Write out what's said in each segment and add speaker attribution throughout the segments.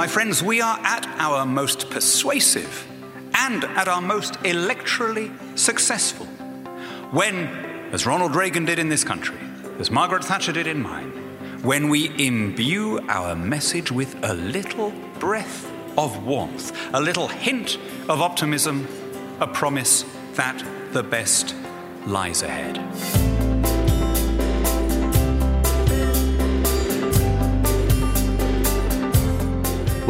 Speaker 1: My friends, we are at our most persuasive and at our most electorally successful when, as Ronald Reagan did in this country, as Margaret Thatcher did in mine, when we imbue our message with a little breath of warmth, a little hint of optimism, a promise that the best lies ahead.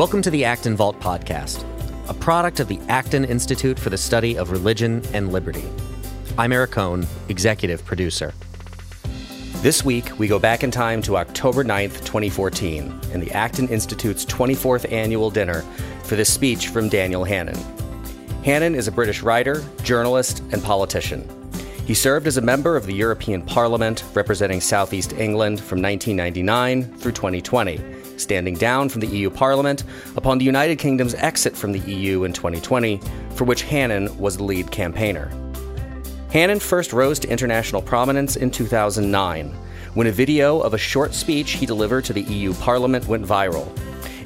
Speaker 2: Welcome to the Acton Vault podcast, a product of the Acton Institute for the Study of Religion and Liberty. I'm Eric Kohn, executive producer. This week, we go back in time to October 9th, 2014, and the Acton Institute's 24th annual dinner for the speech from Daniel Hannan. Hannan is a British writer, journalist, and politician. He served as a member of the European Parliament, representing Southeast England from 1999 through 2020 standing down from the EU Parliament upon the United Kingdom's exit from the EU in 2020, for which Hannan was the lead campaigner. Hannan first rose to international prominence in 2009 when a video of a short speech he delivered to the EU Parliament went viral.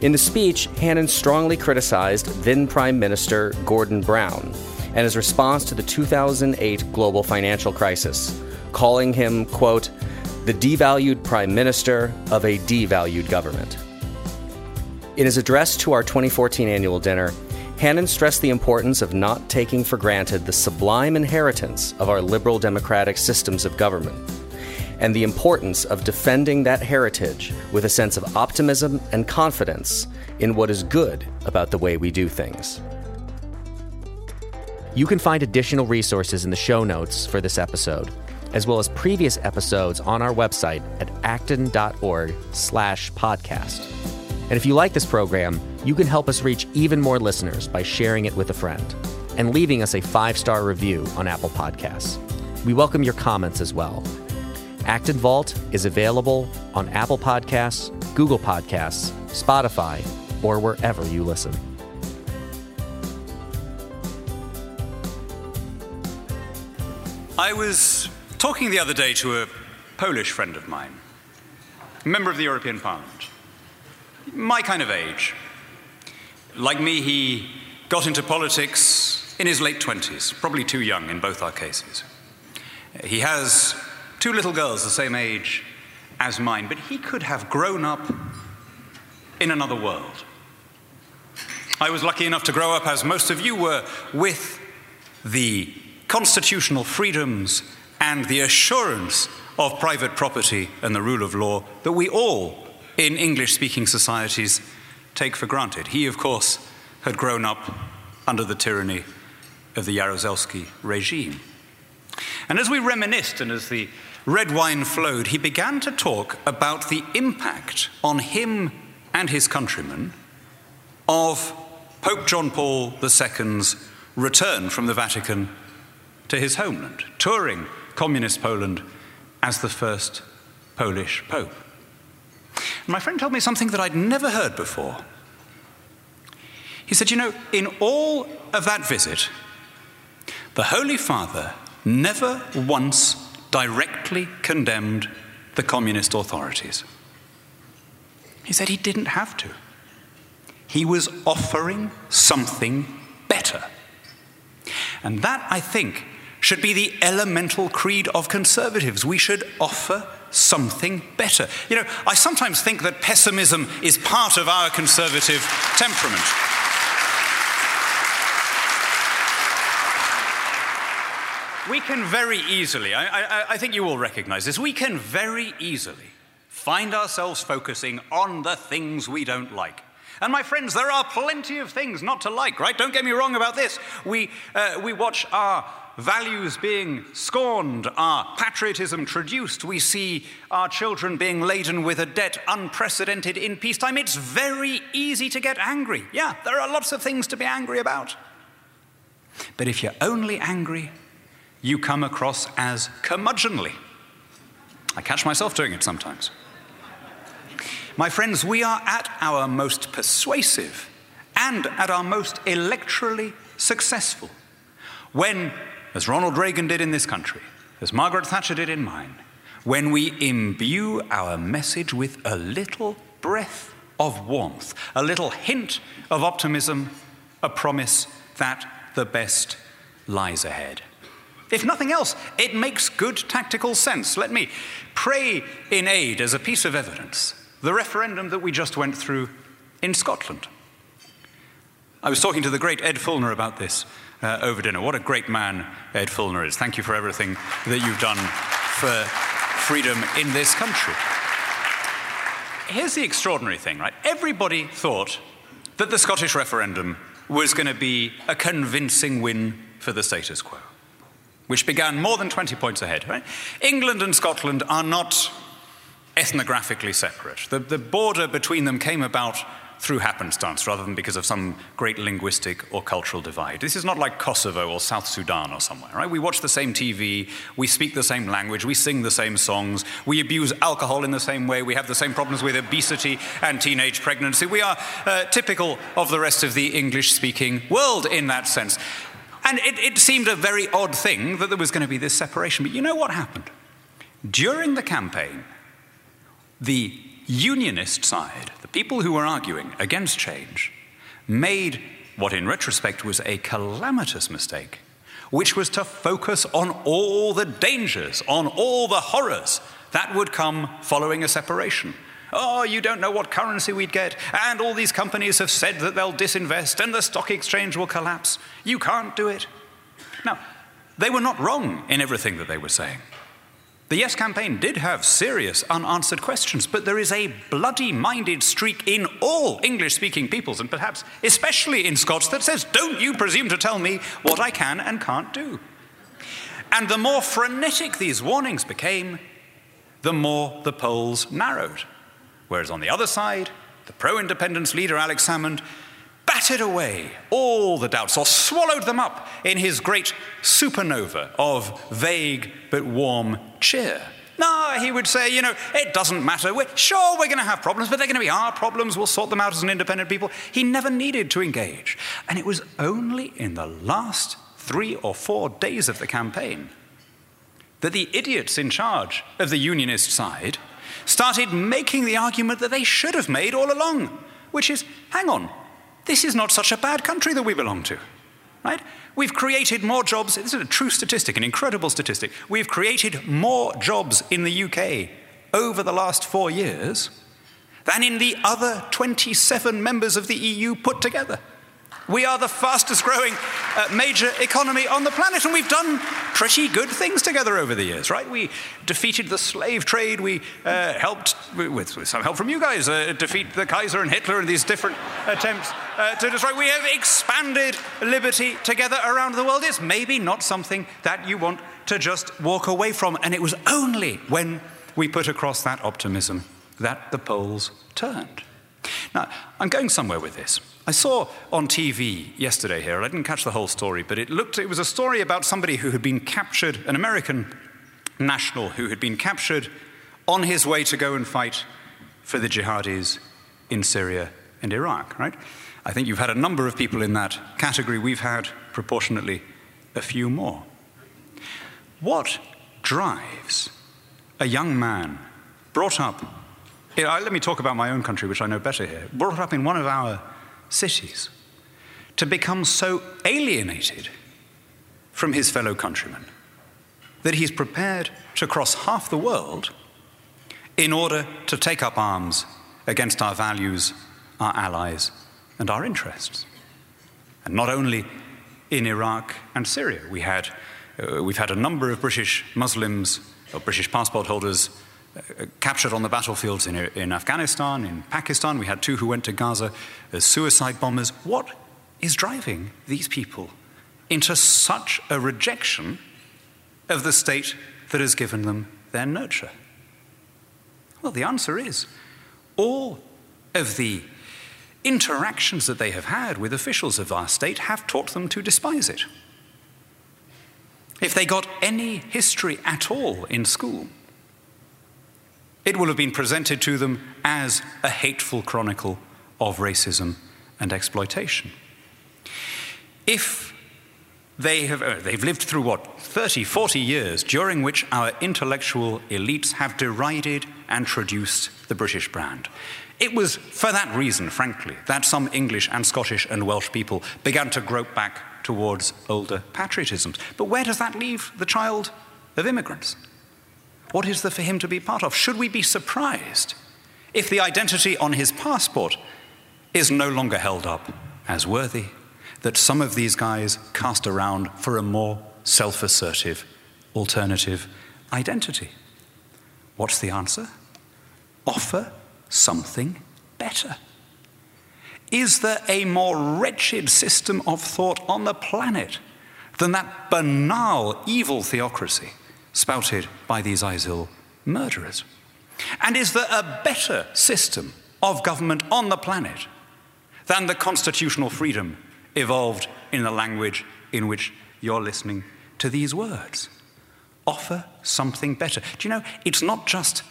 Speaker 2: In the speech, Hannan strongly criticized then Prime Minister Gordon Brown and his response to the 2008 global financial crisis, calling him, quote, the devalued prime minister of a devalued government. In his address to our 2014 annual dinner, Hannan stressed the importance of not taking for granted the sublime inheritance of our liberal democratic systems of government, and the importance of defending that heritage with a sense of optimism and confidence in what is good about the way we do things. You can find additional resources in the show notes for this episode, as well as previous episodes on our website at acton.org slash podcast. And if you like this program, you can help us reach even more listeners by sharing it with a friend and leaving us a five star review on Apple Podcasts. We welcome your comments as well. Acton Vault is available on Apple Podcasts, Google Podcasts, Spotify, or wherever you listen.
Speaker 1: I was talking the other day to a Polish friend of mine, a member of the European Parliament my kind of age. Like me, he got into politics in his late 20s, probably too young in both our cases. He has two little girls the same age as mine, but he could have grown up in another world. I was lucky enough to grow up, as most of you were, with the constitutional freedoms and the assurance of private property and the rule of law that we all in English speaking societies take for granted. He, of course, had grown up under the tyranny of the Jaruzelski regime. And as we reminisced and as the red wine flowed, he began to talk about the impact on him and his countrymen of Pope John Paul II's return from the Vatican to his homeland, touring communist Poland as the first Polish Pope. And my friend told me something that I'd never heard before. He said, You know, in all of that visit, the Holy Father never once directly condemned the communist authorities. He said he didn't have to. He was offering something better. And that, I think, should be the elemental creed of conservatives. We should offer something better. You know, I sometimes think that pessimism is part of our conservative temperament. We can very easily, I, I, I, think you all recognize this, we can very easily find ourselves focusing on the things we don't like. And my friends, there are plenty of things not to like, right? Don't get me wrong about this. We, uh, we watch our values being scorned, our patriotism traduced. We see our children being laden with a debt unprecedented in peacetime. It's very easy to get angry. Yeah, there are lots of things to be angry about. But if you're only angry, you come across as curmudgeonly. I catch myself doing it sometimes. My friends, we are at our most persuasive and at our most electorally successful when as Ronald Reagan did in this country, as Margaret Thatcher did in mine, when we imbue our message with a little breath of warmth, a little hint of optimism, a promise that the best lies ahead. If nothing else, it makes good tactical sense. Let me pray in aid as a piece of evidence the referendum that we just went through in Scotland. I was talking to the great Ed Feulner about this uh, over dinner. What a great man Ed Feulner is. Thank you for everything that you've done for freedom in this country. Here's the extraordinary thing, right? Everybody thought that the Scottish referendum was going to be a convincing win for the status quo, which began more than 20 points ahead. Right? England and Scotland are not ethnographically separate. The, the border between them came about through happenstance rather than because of some great linguistic or cultural divide. This is not like Kosovo or South Sudan or somewhere, right? We watch the same TV, we speak the same language, we sing the same songs, we abuse alcohol in the same way, we have the same problems with obesity and teenage pregnancy. We are uh, typical of the rest of the English speaking world in that sense. And it, it seemed a very odd thing that there was going to be this separation. But you know what happened? During the campaign, the unionist side, the people who were arguing against change, made what in retrospect was a calamitous mistake, which was to focus on all the dangers, on all the horrors that would come following a separation. Oh, you don't know what currency we'd get, and all these companies have said that they'll disinvest and the stock exchange will collapse. You can't do it. Now, they were not wrong in everything that they were saying. The Yes campaign did have serious unanswered questions, but there is a bloody minded streak in all English speaking peoples, and perhaps especially in Scots, that says, Don't you presume to tell me what I can and can't do. And the more frenetic these warnings became, the more the polls narrowed. Whereas on the other side, the pro independence leader, Alex Salmond, batted away all the doubts or swallowed them up in his great supernova of vague but warm cheer. No, he would say, you know, it doesn't matter. We're, sure, we're going to have problems, but they're going to be our problems. We'll sort them out as an independent people. He never needed to engage. And it was only in the last three or four days of the campaign that the idiots in charge of the unionist side started making the argument that they should have made all along, which is hang on, this is not such a bad country that we belong to, right? We've created more jobs. This is a true statistic, an incredible statistic. We've created more jobs in the UK over the last four years than in the other 27 members of the EU put together. We are the fastest growing uh, major economy on the planet, and we've done pretty good things together over the years, right? We defeated the slave trade, we uh, helped, with, with, some help from you guys, uh, defeat the Kaiser and Hitler in these different attempts uh, to destroy. We have expanded liberty together around the world. It's maybe not something that you want to just walk away from, and it was only when we put across that optimism that the polls turned. Now, I'm going somewhere with this. I saw on TV yesterday here, I didn't catch the whole story, but it looked, it was a story about somebody who had been captured, an American national who had been captured on his way to go and fight for the jihadis in Syria and Iraq, right? I think you've had a number of people in that category. We've had proportionately a few more. What drives a young man brought up, know, let me talk about my own country, which I know better here, brought up in one of our cities to become so alienated from his fellow countrymen that he's prepared to cross half the world in order to take up arms against our values, our allies, and our interests. And not only in Iraq and Syria, we had, uh, we've had a number of British Muslims or British passport holders captured on the battlefields in, in Afghanistan, in Pakistan. We had two who went to Gaza as suicide bombers. What is driving these people into such a rejection of the state that has given them their nurture? Well, the answer is all of the interactions that they have had with officials of our state have taught them to despise it. If they got any history at all in school, it will have been presented to them as a hateful chronicle of racism and exploitation. If they have, uh, they've lived through what, 30, 40 years, during which our intellectual elites have derided and traduced the British brand. It was for that reason, frankly, that some English and Scottish and Welsh people began to grope back towards older patriotisms. But where does that leave the child of immigrants? What is there for him to be part of? Should we be surprised if the identity on his passport is no longer held up as worthy that some of these guys cast around for a more self assertive alternative identity. What's the answer? Offer something better. Is there a more wretched system of thought on the planet than that banal, evil theocracy spouted by these ISIL murderers? And is there a better system of government on the planet than the constitutional freedom evolved in the language in which you're listening to these words. Offer something better. Do you know, it's not just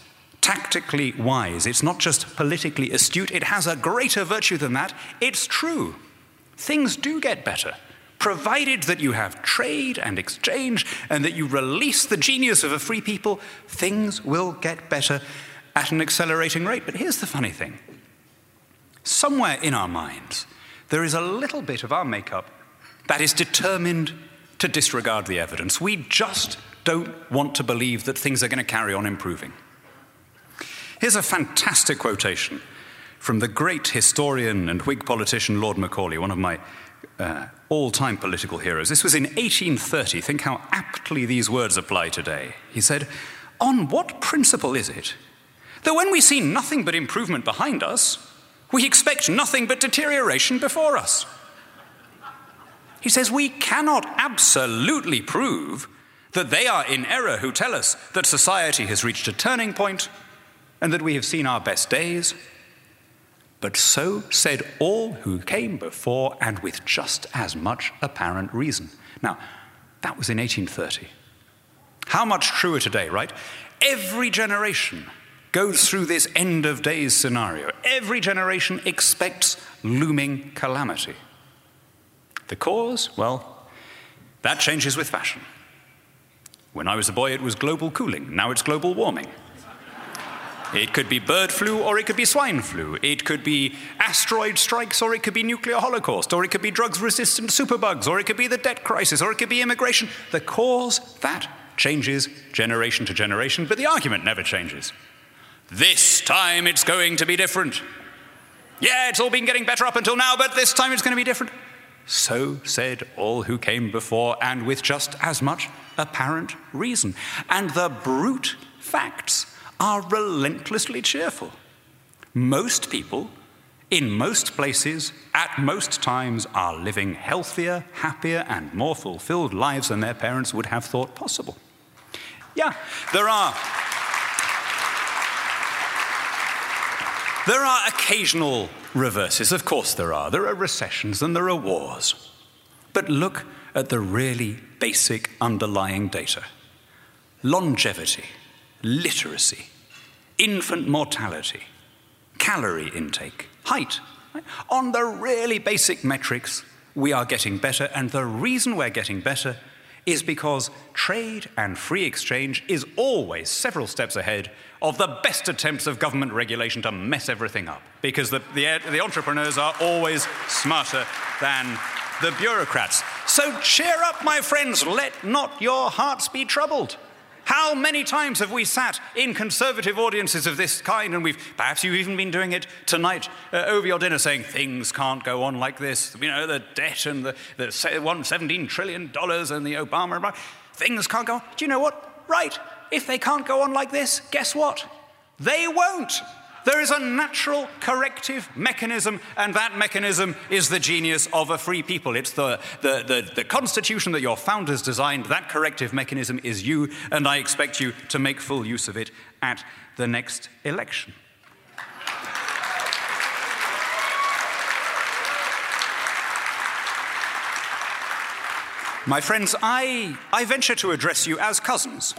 Speaker 1: tactically wise, it's not just politically astute, it has a greater virtue than that. It's true. Things do get better, provided that you have trade and exchange and that you release the genius of a free people, things will get better at an accelerating rate. But here's the funny thing somewhere in our minds, there is a little bit of our makeup that is determined to disregard the evidence. We just don't want to believe that things are going to carry on improving. Here's a fantastic quotation from the great historian and Whig politician Lord Macaulay, one of my uh, all time political heroes. This was in 1830. Think how aptly these words apply today. He said, On what principle is it that when we see nothing but improvement behind us, we expect nothing but deterioration before us. He says we cannot absolutely prove that they are in error who tell us that society has reached a turning point and that we have seen our best days. But so said all who came before, and with just as much apparent reason. Now, that was in 1830. How much truer today, right? Every generation goes through this end of days scenario. Every generation expects looming calamity. The cause? Well, that changes with fashion. When I was a boy, it was global cooling. Now it's global warming. It could be bird flu or it could be swine flu. It could be asteroid strikes or it could be nuclear holocaust or it could be drugs resistant superbugs or it could be the debt crisis or it could be immigration. The cause, that changes generation to generation, but the argument never changes. This time it's going to be different. Yeah, it's all been getting better up until now, but this time it's going to be different. So said all who came before, and with just as much apparent reason. And the brute facts are relentlessly cheerful. Most people, in most places, at most times, are living healthier, happier, and more fulfilled lives than their parents would have thought possible. Yeah, there are. There are occasional reverses, of course, there are. There are recessions and there are wars. But look at the really basic underlying data longevity, literacy, infant mortality, calorie intake, height. On the really basic metrics, we are getting better, and the reason we're getting better is because trade and free exchange is always several steps ahead of the best attempts of government regulation to mess everything up. Because the, the, the entrepreneurs are always smarter than the bureaucrats. So cheer up, my friends, let not your hearts be troubled. How many times have we sat in conservative audiences of this kind, and we've perhaps you've even been doing it tonight uh, over your dinner, saying things can't go on like this. You know, the debt and the, the one $17 trillion and the Obama, things can't go on. Do you know what? Right. If they can't go on like this, guess what? They won't. There is a natural corrective mechanism, and that mechanism is the genius of a free people. It's the, the, the, the, constitution that your founders designed. That corrective mechanism is you, and I expect you to make full use of it at the next election. My friends, I, I venture to address you as cousins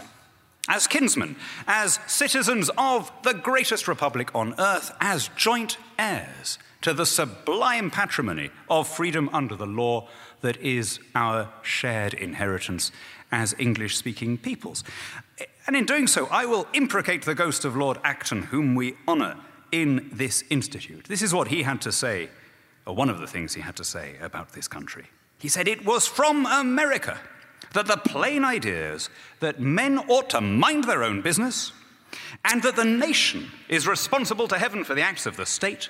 Speaker 1: as kinsmen, as citizens of the greatest republic on earth, as joint heirs to the sublime patrimony of freedom under the law that is our shared inheritance as English speaking peoples. And in doing so, I will imprecate the ghost of Lord Acton, whom we honour in this institute. This is what he had to say, or one of the things he had to say about this country. He said, It was from America that the plain ideas that men ought to mind their own business and that the nation is responsible to heaven for the acts of the state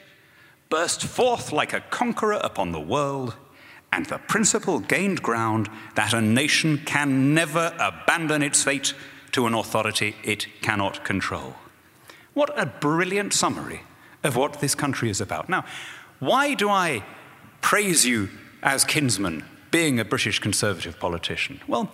Speaker 1: burst forth like a conqueror upon the world, and the principle gained ground that a nation can never abandon its fate to an authority it cannot control. What a brilliant summary of what this country is about. Now, why do I praise you as kinsman, being a British conservative politician? Well,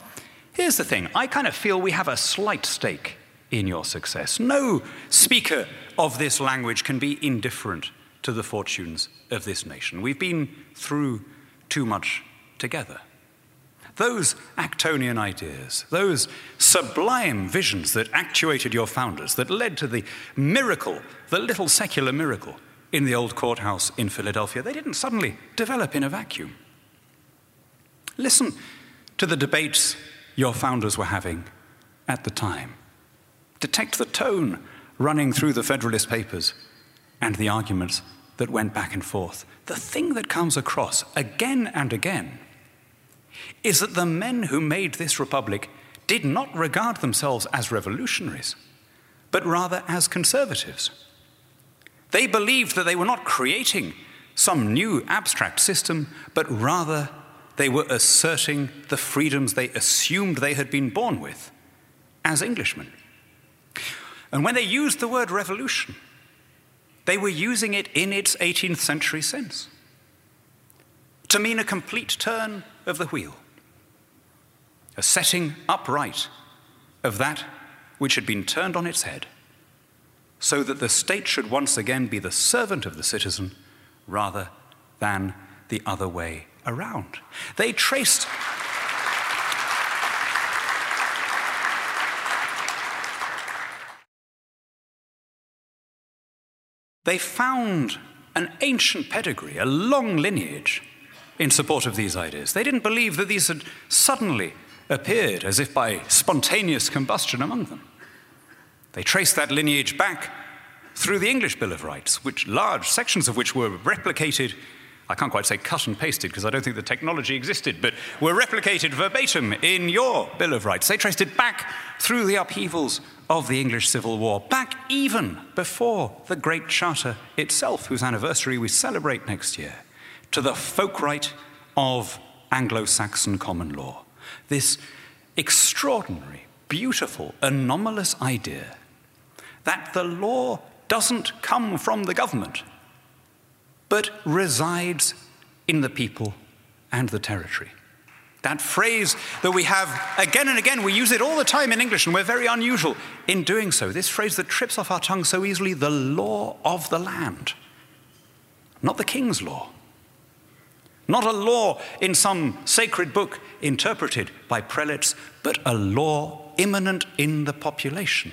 Speaker 1: here's the thing I kind of feel we have a slight stake in your success. No speaker of this language can be indifferent to the fortunes of this nation. We've been through too much together. Those Actonian ideas, those sublime visions that actuated your founders, that led to the miracle, the little secular miracle in the old courthouse in Philadelphia, they didn't suddenly develop in a vacuum. Listen to the debates your founders were having at the time. Detect the tone running through the Federalist Papers and the arguments that went back and forth. The thing that comes across again and again is that the men who made this republic did not regard themselves as revolutionaries, but rather as conservatives. They believed that they were not creating some new abstract system, but rather they were asserting the freedoms they assumed they had been born with as Englishmen. And when they used the word revolution, they were using it in its 18th century sense to mean a complete turn of the wheel, a setting upright of that which had been turned on its head, so that the state should once again be the servant of the citizen rather than the other way around. They traced They found an ancient pedigree, a long lineage in support of these ideas. They didn't believe that these had suddenly appeared as if by spontaneous combustion among them. They traced that lineage back through the English Bill of Rights, which large sections of which were replicated I can't quite say cut and pasted because I don't think the technology existed, but were replicated verbatim in your Bill of Rights. They traced it back through the upheavals of the English Civil War, back even before the Great Charter itself, whose anniversary we celebrate next year, to the folk right of Anglo Saxon common law. This extraordinary, beautiful, anomalous idea that the law doesn't come from the government but resides in the people and the territory. That phrase that we have again and again, we use it all the time in English, and we're very unusual in doing so. This phrase that trips off our tongue so easily the law of the land. Not the king's law. Not a law in some sacred book interpreted by prelates, but a law immanent in the population.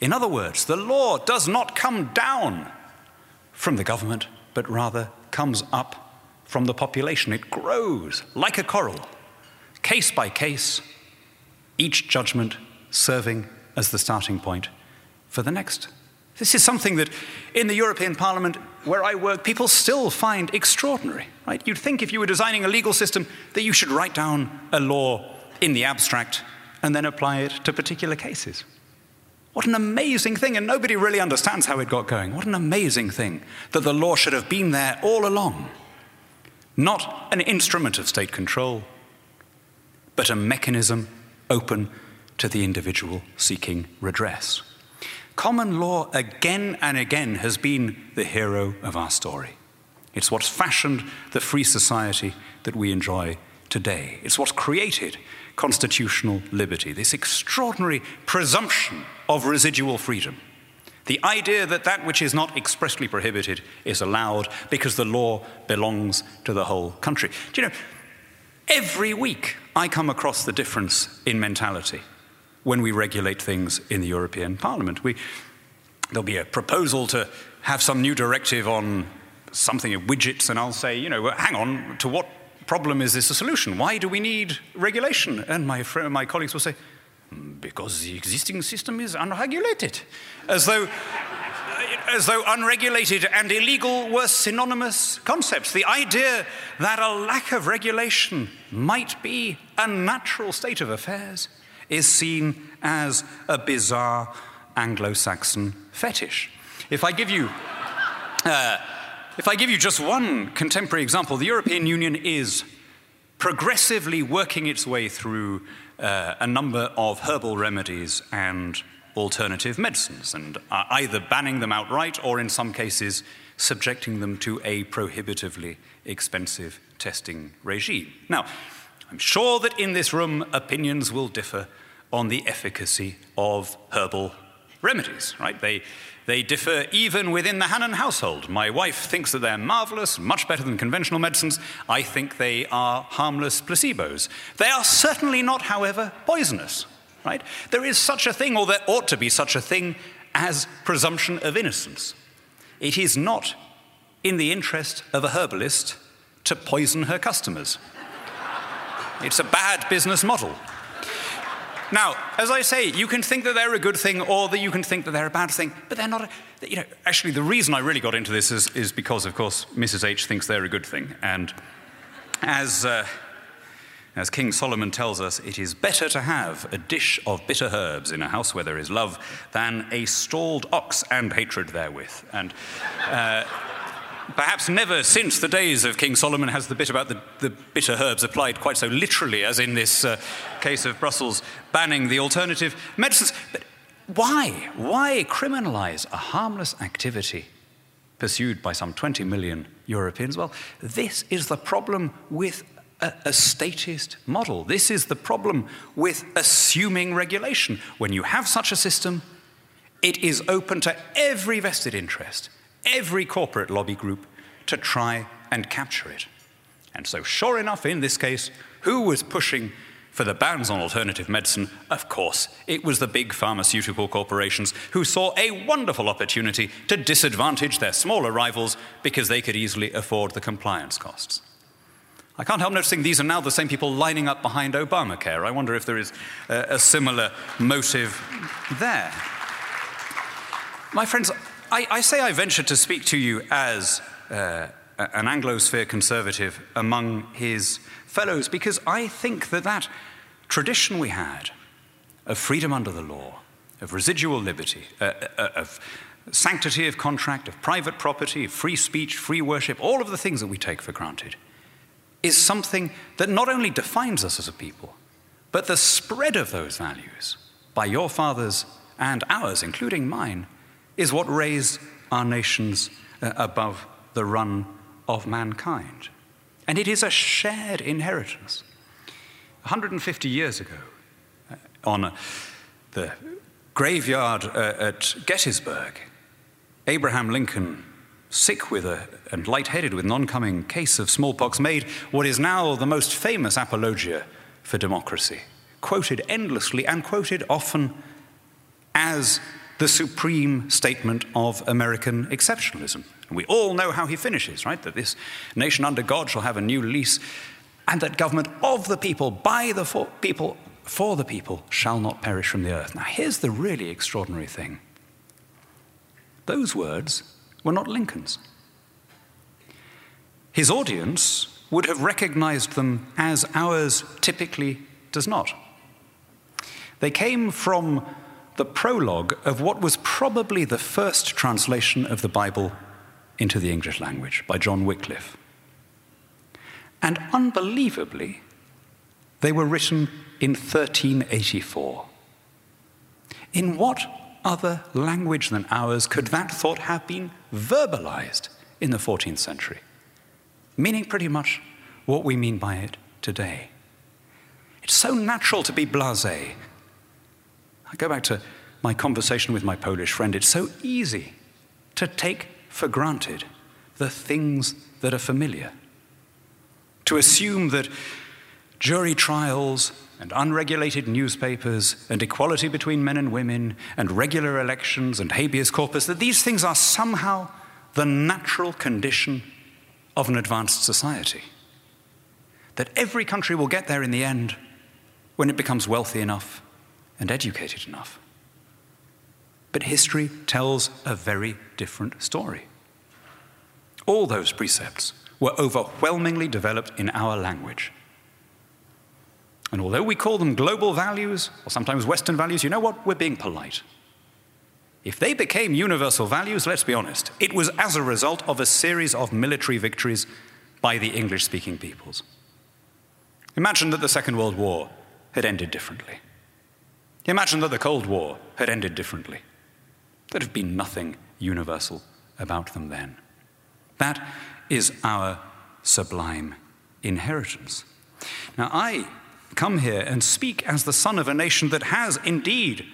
Speaker 1: In other words, the law does not come down from the government, but rather comes up from the population. It grows like a coral, case by case, each judgment serving as the starting point for the next. This is something that in the European Parliament, where I work, people still find extraordinary. Right? You'd think if you were designing a legal system that you should write down a law in the abstract and then apply it to particular cases. What an amazing thing, and nobody really understands how it got going. What an amazing thing that the law should have been there all along. Not an instrument of state control, but a mechanism open to the individual seeking redress. Common law again and again has been the hero of our story. It's what's fashioned the free society that we enjoy today. It's what's created constitutional liberty, this extraordinary presumption of residual freedom. The idea that that which is not expressly prohibited is allowed because the law belongs to the whole country. Do you know, every week I come across the difference in mentality when we regulate things in the European Parliament. We, there'll be a proposal to have some new directive on something of widgets, and I'll say, you know, hang on, to what problem is this a solution? Why do we need regulation? And my, my colleagues will say, "Hmm, because the existing system is unregulated. As though, as though unregulated and illegal were synonymous concepts. The idea that a lack of regulation might be a natural state of affairs is seen as a bizarre Anglo Saxon fetish. If I give you. Uh, if I give you just one contemporary example, the European Union is progressively working its way through uh, a number of herbal remedies and alternative medicines, and uh, either banning them outright or, in some cases, subjecting them to a prohibitively expensive testing regime. Now, I'm sure that in this room opinions will differ on the efficacy of herbal remedies, right? They, they differ even within the Hannan household. My wife thinks that they're marvelous, much better than conventional medicines. I think they are harmless placebos. They are certainly not, however, poisonous, right? There is such a thing, or there ought to be such a thing, as presumption of innocence. It is not in the interest of a herbalist to poison her customers. It's a bad business model. Now, as I say, you can think that they're a good thing or that you can think that they're a bad thing, but they're not. A, you know, actually, the reason I really got into this is, is because, of course, Mrs. H thinks they're a good thing. And as, uh, as King Solomon tells us, it is better to have a dish of bitter herbs in a house where there is love than a stalled ox and hatred therewith. And uh, Perhaps never since the days of King Solomon has the bit about the, the bitter herbs applied quite so literally as in this uh, case of Brussels banning the alternative medicines. But why? Why criminalize a harmless activity pursued by some 20 million Europeans? Well, this is the problem with a, a statist model. This is the problem with assuming regulation. When you have such a system, it is open to every vested interest every corporate lobby group to try and capture it. And so, sure enough, in this case, who was pushing for the bans on alternative medicine? Of course, it was the big pharmaceutical corporations who saw a wonderful opportunity to disadvantage their smaller rivals because they could easily afford the compliance costs. I can't help noticing these are now the same people lining up behind Obamacare. I wonder if there is a, a similar motive there. My friends, I, I, say I venture to speak to you as uh, an Anglosphere conservative among his fellows because I think that that tradition we had of freedom under the law, of residual liberty, uh, uh, of sanctity of contract, of private property, of free speech, free worship, all of the things that we take for granted, is something that not only defines us as a people, but the spread of those values by your fathers and ours, including mine, is what raised our nations uh, above the run of mankind. And it is a shared inheritance. 150 years ago, uh, on uh, the graveyard uh, at Gettysburg, Abraham Lincoln, sick with a, and lightheaded with an oncoming case of smallpox, made what is now the most famous apologia for democracy, quoted endlessly and quoted often as the supreme statement of American exceptionalism. And we all know how he finishes, right? That this nation under God shall have a new lease, and that government of the people, by the for people, for the people, shall not perish from the earth. Now, here's the really extraordinary thing those words were not Lincoln's. His audience would have recognized them as ours typically does not. They came from the prologue of what was probably the first translation of the Bible into the English language by John Wycliffe. And unbelievably, they were written in 1384. In what other language than ours could that thought have been verbalized in the 14th century? Meaning pretty much what we mean by it today. It's so natural to be blase I go back to my conversation with my Polish friend. It's so easy to take for granted the things that are familiar. To assume that jury trials and unregulated newspapers and equality between men and women and regular elections and habeas corpus, that these things are somehow the natural condition of an advanced society. That every country will get there in the end when it becomes wealthy enough and educated enough. But history tells a very different story. All those precepts were overwhelmingly developed in our language. And although we call them global values, or sometimes Western values, you know what? We're being polite. If they became universal values, let's be honest, it was as a result of a series of military victories by the English speaking peoples. Imagine that the Second World War had ended differently. Imagine that the Cold War had ended differently. There'd have been nothing universal about them then. That is our sublime inheritance. Now, I come here and speak as the son of a nation that has indeed,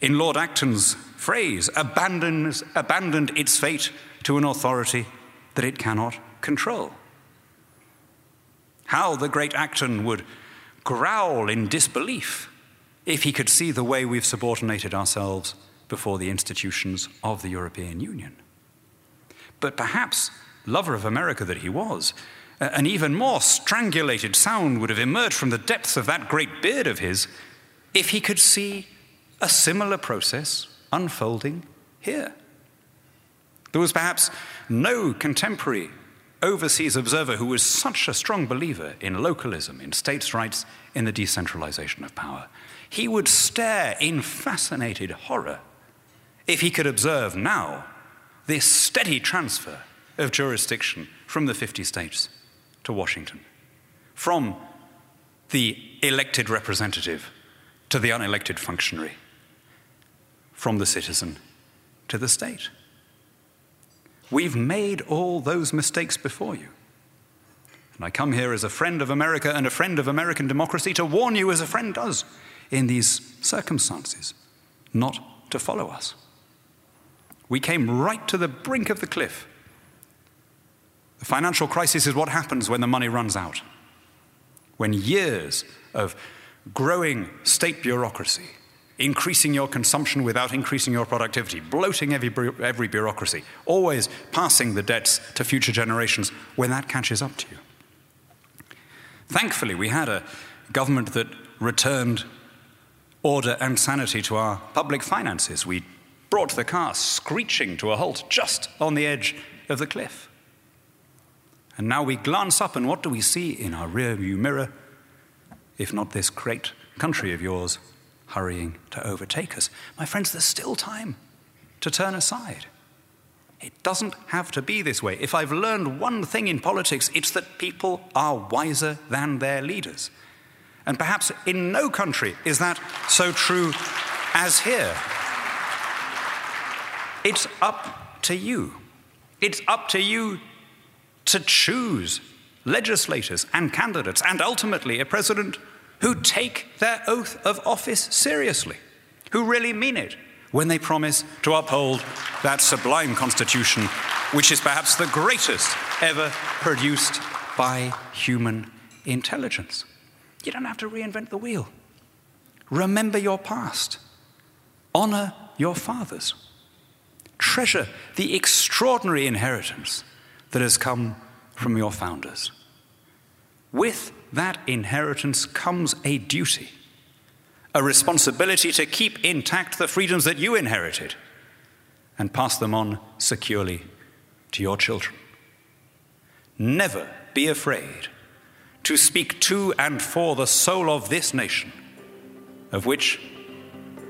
Speaker 1: in Lord Acton's phrase, abandoned, abandoned its fate to an authority that it cannot control. How the great Acton would growl in disbelief if he could see the way we've subordinated ourselves before the institutions of the European Union. But perhaps, lover of America that he was, an even more strangulated sound would have emerged from the depths of that great beard of his if he could see a similar process unfolding here. There was perhaps no contemporary overseas observer who was such a strong believer in localism, in states' rights, in the decentralization of power. He would stare in fascinated horror if he could observe now this steady transfer of jurisdiction from the 50 states to Washington, from the elected representative to the unelected functionary, from the citizen to the state. We've made all those mistakes before you. And I come here as a friend of America and a friend of American democracy to warn you, as a friend does, in these circumstances, not to follow us. We came right to the brink of the cliff the financial crisis is what happens when the money runs out. When years of growing state bureaucracy, increasing your consumption without increasing your productivity, bloating every, every bureaucracy, always passing the debts to future generations, when that catches up to you. Thankfully, we had a government that returned order and sanity to our public finances. We brought the car screeching to a halt just on the edge of the cliff. And now we glance up, and what do we see in our rearview mirror, if not this great country of yours hurrying to overtake us? My friends, there's still time to turn aside. It doesn't have to be this way. If I've learned one thing in politics, it's that people are wiser than their leaders. And perhaps in no country is that so true as here. It's up to you. It's up to you to choose legislators and candidates, and ultimately a president who take their oath of office seriously, who really mean it when they promise to uphold that sublime constitution, which is perhaps the greatest ever produced by human intelligence. You don't have to reinvent the wheel. Remember your past, honor your fathers, treasure the extraordinary inheritance that has come from your founders. With that inheritance comes a duty, a responsibility to keep intact the freedoms that you inherited and pass them on securely to your children. Never be afraid to speak to and for the soul of this nation, of which,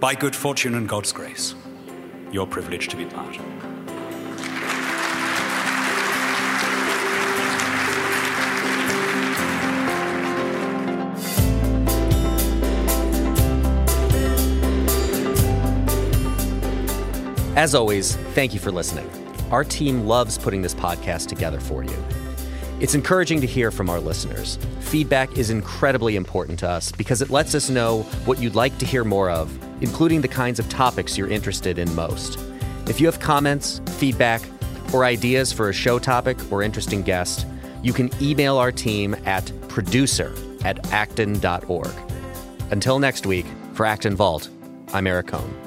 Speaker 1: by good fortune and God's grace, you're privileged to be part.
Speaker 2: As always, thank you for listening. Our team loves putting this podcast together for you. It's encouraging to hear from our listeners. Feedback is incredibly important to us because it lets us know what you'd like to hear more of, including the kinds of topics you're interested in most. If you have comments, feedback, or ideas for a show topic or interesting guest, you can email our team at producer at acton.org. Until next week, for Acton Vault, I'm Eric Kohn.